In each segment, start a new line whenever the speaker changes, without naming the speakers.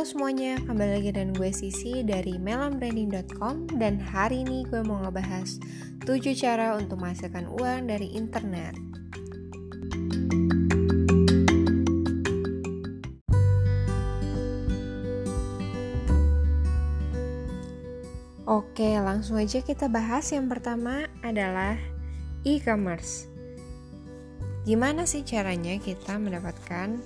Halo semuanya, kembali lagi dengan gue Sisi dari melambranding.com dan hari ini gue mau ngebahas 7 cara untuk menghasilkan uang dari internet. Oke, langsung aja kita bahas. Yang pertama adalah e-commerce. Gimana sih caranya kita mendapatkan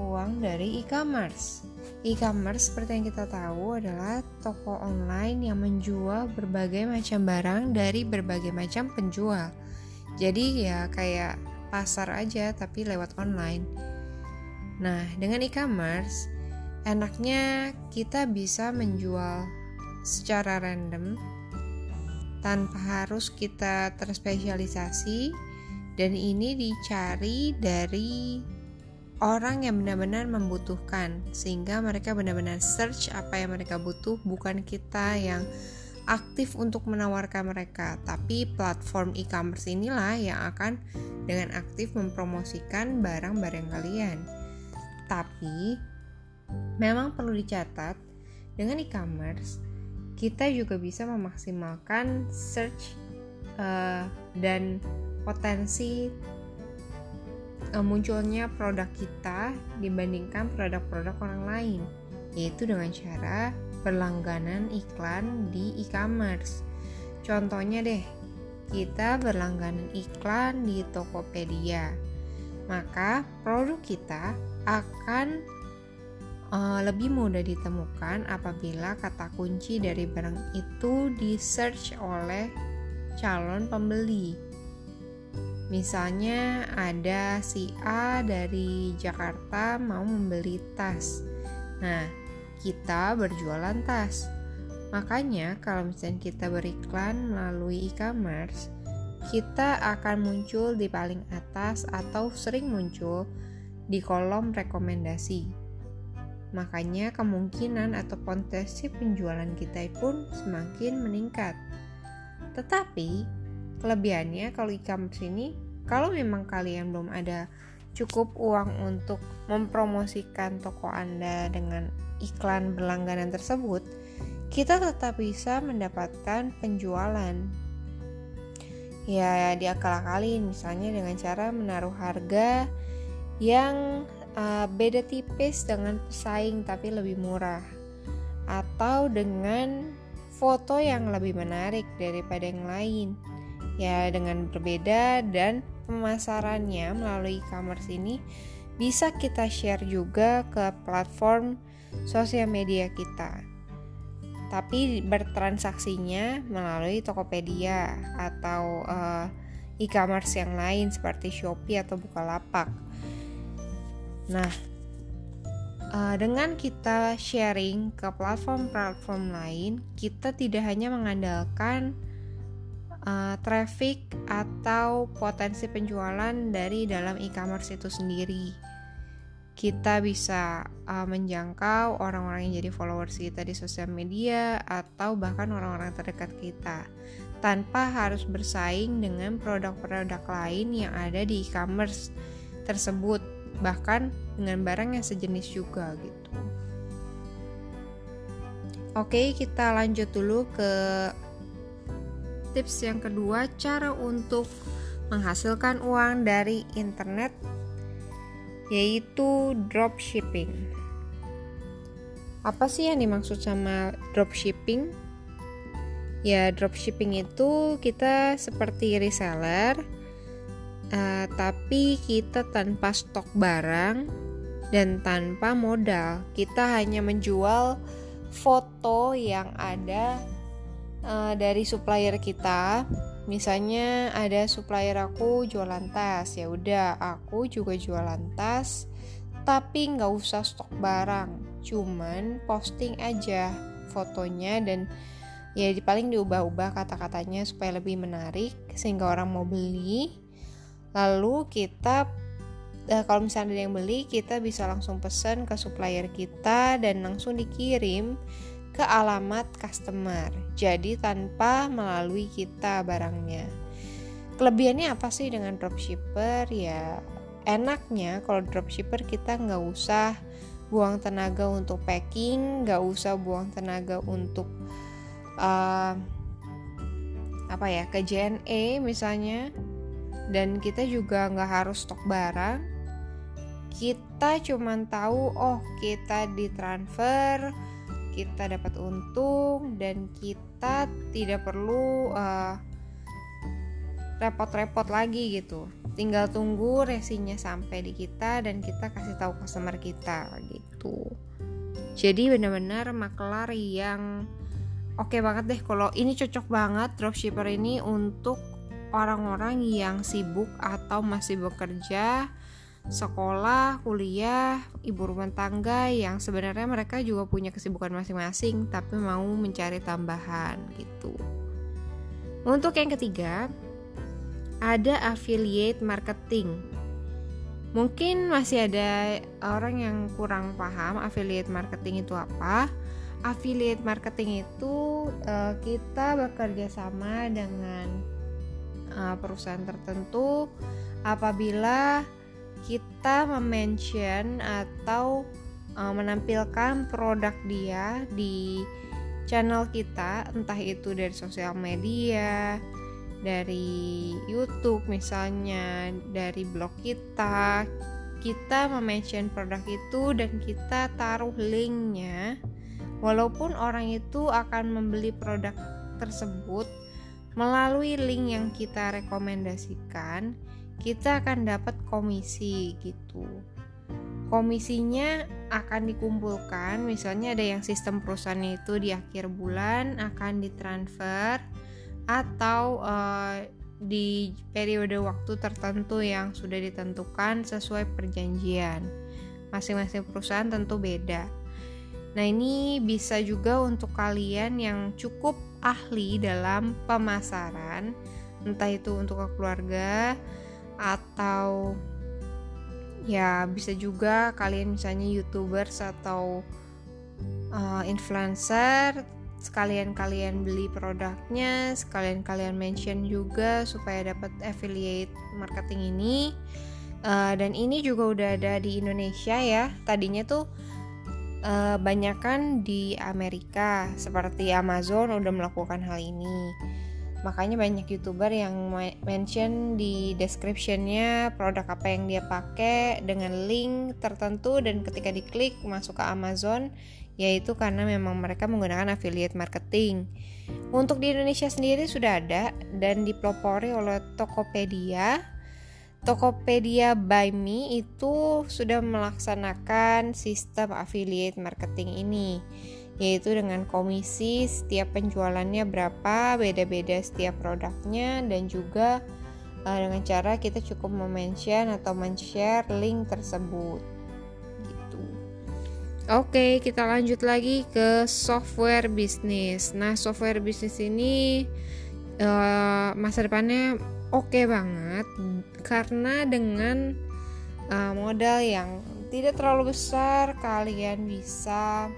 uang dari e-commerce? E-commerce seperti yang kita tahu adalah toko online yang menjual berbagai macam barang dari berbagai macam penjual. Jadi ya kayak pasar aja tapi lewat online. Nah, dengan e-commerce enaknya kita bisa menjual secara random tanpa harus kita terspesialisasi dan ini dicari dari orang yang benar-benar membutuhkan sehingga mereka benar-benar search apa yang mereka butuh bukan kita yang aktif untuk menawarkan mereka. Tapi platform e-commerce inilah yang akan dengan aktif mempromosikan barang-barang kalian. Tapi memang perlu dicatat dengan e-commerce kita juga bisa memaksimalkan search uh, dan potensi munculnya produk kita dibandingkan produk-produk orang lain, yaitu dengan cara berlangganan iklan di e-commerce. Contohnya deh, kita berlangganan iklan di Tokopedia, maka produk kita akan uh, lebih mudah ditemukan apabila kata kunci dari barang itu di search oleh calon pembeli. Misalnya ada si A dari Jakarta mau membeli tas. Nah, kita berjualan tas. Makanya kalau misalnya kita beriklan melalui e-commerce, kita akan muncul di paling atas atau sering muncul di kolom rekomendasi. Makanya kemungkinan atau potensi penjualan kita pun semakin meningkat. Tetapi kelebihannya kalau e-commerce ini kalau memang kalian belum ada cukup uang untuk mempromosikan toko Anda dengan iklan berlangganan tersebut, kita tetap bisa mendapatkan penjualan. Ya, diakal-akalin misalnya dengan cara menaruh harga yang uh, beda tipis dengan pesaing tapi lebih murah atau dengan foto yang lebih menarik daripada yang lain ya dengan berbeda dan pemasarannya melalui e-commerce ini bisa kita share juga ke platform sosial media kita. Tapi bertransaksinya melalui Tokopedia atau uh, e-commerce yang lain seperti Shopee atau Bukalapak. Nah, uh, dengan kita sharing ke platform-platform lain, kita tidak hanya mengandalkan uh, traffic atau potensi penjualan dari dalam e-commerce itu sendiri. Kita bisa uh, menjangkau orang-orang yang jadi followers kita di sosial media atau bahkan orang-orang terdekat kita tanpa harus bersaing dengan produk-produk lain yang ada di e-commerce tersebut bahkan dengan barang yang sejenis juga gitu. Oke, kita lanjut dulu ke tips yang kedua, cara untuk menghasilkan uang dari internet yaitu dropshipping. Apa sih yang dimaksud sama dropshipping? Ya, dropshipping itu kita seperti reseller uh, tapi kita tanpa stok barang dan tanpa modal kita hanya menjual foto yang ada uh, dari supplier kita. Misalnya ada supplier aku jualan tas ya udah aku juga jualan tas tapi nggak usah stok barang cuman posting aja fotonya dan ya paling diubah-ubah kata-katanya supaya lebih menarik sehingga orang mau beli. Lalu kita uh, kalau misalnya ada yang beli kita bisa langsung pesan ke supplier kita dan langsung dikirim ke alamat customer. Jadi tanpa melalui kita barangnya. Kelebihannya apa sih dengan dropshipper? Ya enaknya kalau dropshipper kita nggak usah buang tenaga untuk packing nggak usah buang tenaga untuk uh, apa ya ke JNE misalnya. Dan kita juga nggak harus stok barang. Kita cuman tahu oh kita ditransfer kita dapat untung dan kita tidak perlu uh, repot-repot lagi gitu. Tinggal tunggu resinya sampai di kita dan kita kasih tahu customer kita gitu. Jadi benar-benar maklar yang oke okay banget deh kalau ini cocok banget dropshipper ini untuk orang-orang yang sibuk atau masih bekerja sekolah, kuliah, ibu rumah tangga yang sebenarnya mereka juga punya kesibukan masing-masing tapi mau mencari tambahan gitu. Untuk yang ketiga, ada affiliate marketing. Mungkin masih ada orang yang kurang paham affiliate marketing itu apa. Affiliate marketing itu uh, kita bekerja sama dengan uh, perusahaan tertentu apabila kita mention atau uh, menampilkan produk dia di channel kita, entah itu dari sosial media, dari YouTube misalnya dari blog kita kita mention produk itu dan kita taruh linknya. Walaupun orang itu akan membeli produk tersebut melalui link yang kita rekomendasikan kita akan dapat komisi gitu komisinya akan dikumpulkan misalnya ada yang sistem perusahaan itu di akhir bulan akan ditransfer atau uh, di periode waktu tertentu yang sudah ditentukan sesuai perjanjian. Masing-masing perusahaan tentu beda. Nah, ini bisa juga untuk kalian yang cukup ahli dalam pemasaran, entah itu untuk keluarga atau ya bisa juga kalian misalnya youtubers atau uh, influencer sekalian kalian beli produknya, sekalian kalian mention juga supaya dapat affiliate marketing ini. Uh, dan ini juga udah ada di Indonesia ya. Tadinya tuh uh, banyakan di Amerika, seperti Amazon udah melakukan hal ini. Makanya banyak youtuber yang mention di descriptionnya produk apa yang dia pakai dengan link tertentu dan ketika diklik masuk ke Amazon yaitu karena memang mereka menggunakan affiliate marketing. Untuk di Indonesia sendiri sudah ada dan dipelopori oleh Tokopedia. Tokopedia by Me itu sudah melaksanakan sistem affiliate marketing ini yaitu dengan komisi setiap penjualannya berapa, beda-beda setiap produknya dan juga uh, dengan cara kita cukup memention atau men-share link tersebut. Oke, kita lanjut lagi ke software bisnis. Nah, software bisnis ini uh, masa depannya oke okay banget karena dengan uh, modal yang tidak terlalu besar, kalian bisa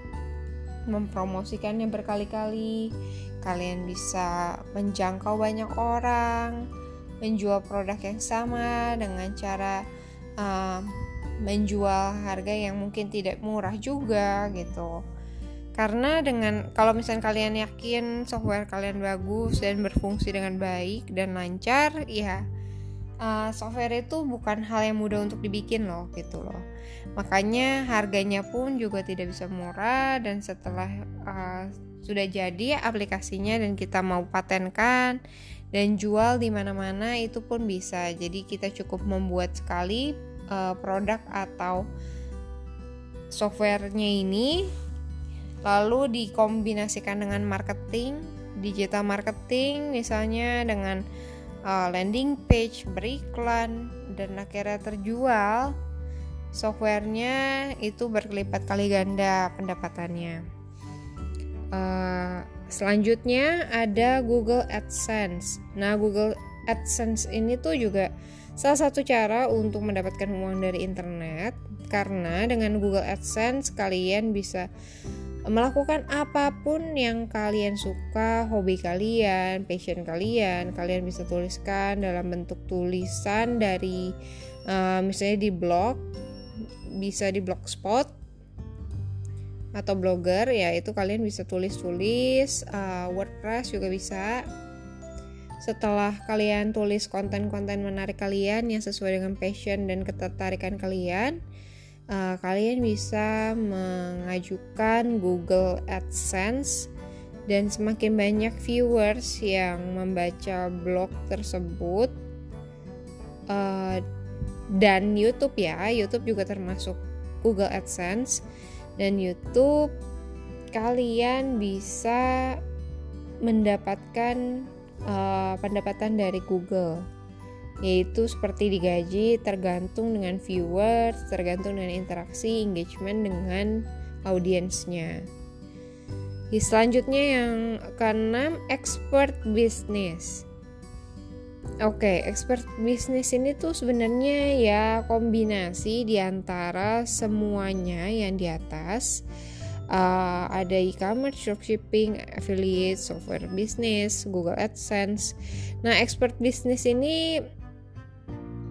mempromosikannya berkali-kali. Kalian bisa menjangkau banyak orang, menjual produk yang sama dengan cara uh, menjual harga yang mungkin tidak murah juga gitu karena dengan kalau misalnya kalian yakin software kalian bagus dan berfungsi dengan baik dan lancar ya uh, software itu bukan hal yang mudah untuk dibikin loh gitu loh. Makanya harganya pun juga tidak bisa murah dan setelah uh, sudah jadi aplikasinya dan kita mau patenkan dan jual di mana-mana itu pun bisa. Jadi kita cukup membuat sekali uh, produk atau softwarenya ini lalu dikombinasikan dengan marketing digital marketing misalnya dengan uh, landing page beriklan dan akhirnya terjual. Softwarenya itu berkelipat kali ganda pendapatannya. Uh, selanjutnya ada Google AdSense. Nah Google AdSense ini tuh juga Salah satu cara untuk mendapatkan uang dari internet karena dengan Google AdSense kalian bisa melakukan apa pun yang kalian suka, hobi kalian, passion kalian, kalian bisa tuliskan dalam bentuk tulisan dari uh, misalnya di blog, bisa di blogspot atau blogger ya itu kalian bisa tulis-tulis uh, WordPress juga bisa. Setelah kalian tulis konten-konten menarik kalian yang sesuai dengan passion dan ketertarikan kalian uh, kalian bisa mengajukan Google AdSense dan semakin banyak viewers yang membaca blog tersebut uh, dan YouTube ya. YouTube juga termasuk Google AdSense. Dan YouTube kalian bisa mendapatkan uh, pendapatan dari Google yaitu seperti digaji tergantung dengan viewers, tergantung dengan interaksi, engagement dengan audiensnya. Selanjutnya yang keenam expert business. Oke, okay, expert bisnis ini tuh sebenarnya ya kombinasi di antara semuanya yang di atas. Uh, ada e-commerce, dropshipping, affiliate, software business, Google AdSense. Nah, expert bisnis ini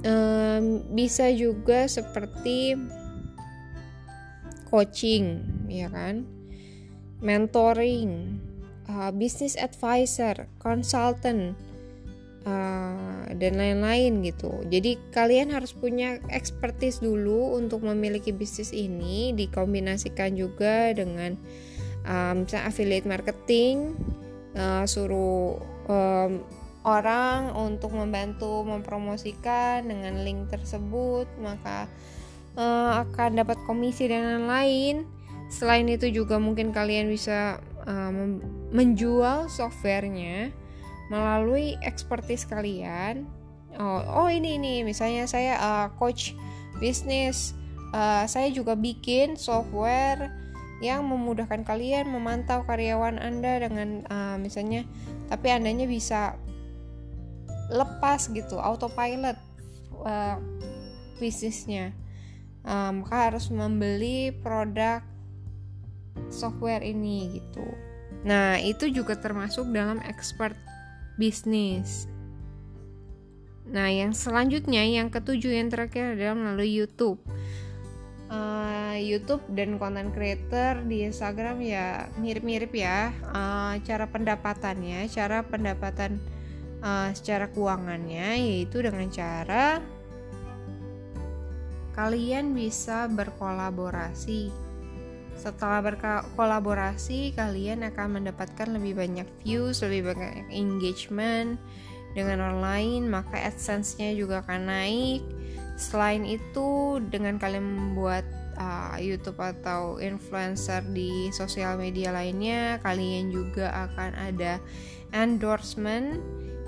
um, bisa juga seperti coaching, ya kan? Mentoring, uh, business advisor, consultant uh, dan lain-lain gitu. Jadi kalian harus punya expertise dulu untuk memiliki bisnis ini dikombinasikan juga dengan um, affiliate marketing, uh, suruh um, orang untuk membantu mempromosikan dengan link tersebut maka uh, akan dapat komisi dan lain-lain. Selain itu juga mungkin kalian bisa uh, menjual softwarenya melalui expertise kalian oh oh ini ini misalnya saya uh, coach bisnis uh, saya juga bikin software yang memudahkan kalian memantau karyawan anda dengan uh, misalnya tapi andanya bisa lepas gitu autopilot uh, bisnisnya uh, maka harus membeli produk software ini gitu nah itu juga termasuk dalam expert bisnis. Nah, yang selanjutnya, yang ketujuh yang terakhir adalah melalui YouTube. Uh, YouTube dan konten creator di Instagram ya mirip-mirip ya uh, cara pendapatannya, cara pendapatan uh, secara keuangannya yaitu dengan cara kalian bisa berkolaborasi setelah berkolaborasi, kalian akan mendapatkan lebih banyak views, lebih banyak engagement dengan orang lain, maka AdSense-nya juga akan naik. Selain itu, dengan kalian membuat uh, YouTube atau influencer di sosial media lainnya, kalian juga akan ada endorsement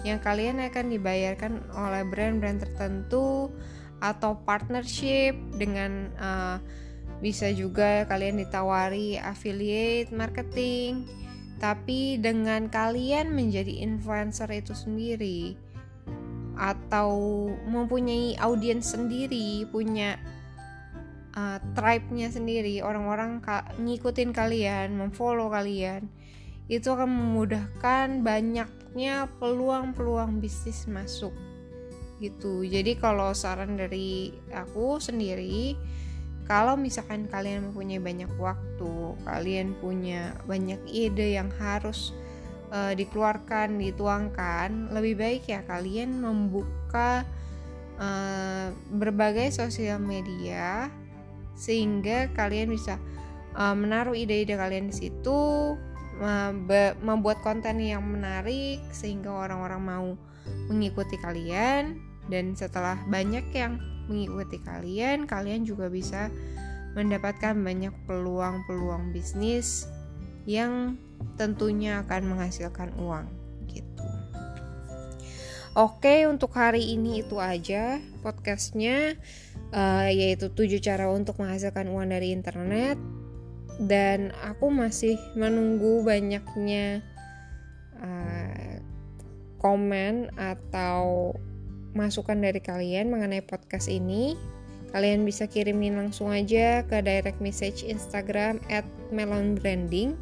yang kalian akan dibayarkan oleh brand-brand tertentu atau partnership dengan uh, bisa juga kalian ditawari affiliate marketing, tapi dengan kalian menjadi influencer itu sendiri atau mempunyai audiens sendiri, punya uh, tribe-nya sendiri, orang-orang ka ngikutin kalian, memfollow kalian, itu akan memudahkan banyaknya peluang-peluang bisnis masuk gitu. Jadi kalau saran dari aku sendiri, kalau misalkan kalian mempunyai banyak waktu, kalian punya banyak ide yang harus uh, dikeluarkan, dituangkan, lebih baik ya kalian membuka uh, berbagai sosial media sehingga kalian bisa uh, menaruh ide-ide kalian di situ, membuat konten yang menarik sehingga orang-orang mau mengikuti kalian dan setelah banyak yang mengikuti kalian, kalian juga bisa mendapatkan banyak peluang-peluang bisnis yang tentunya akan menghasilkan uang gitu. Oke, untuk hari ini itu aja podcastnya, uh, yaitu tujuh cara untuk menghasilkan uang dari internet. Dan aku masih menunggu banyaknya uh, komen atau masukan dari kalian mengenai podcast ini, kalian bisa kirimin langsung aja ke direct message Instagram at melonbranding.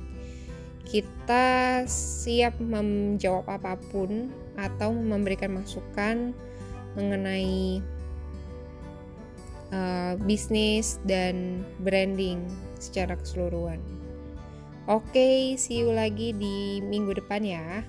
Kita siap menjawab apa pun atau memberikan masukan mengenai uh, bisnis dan branding secara keseluruhan. Oke, see you lagi di minggu depan ya.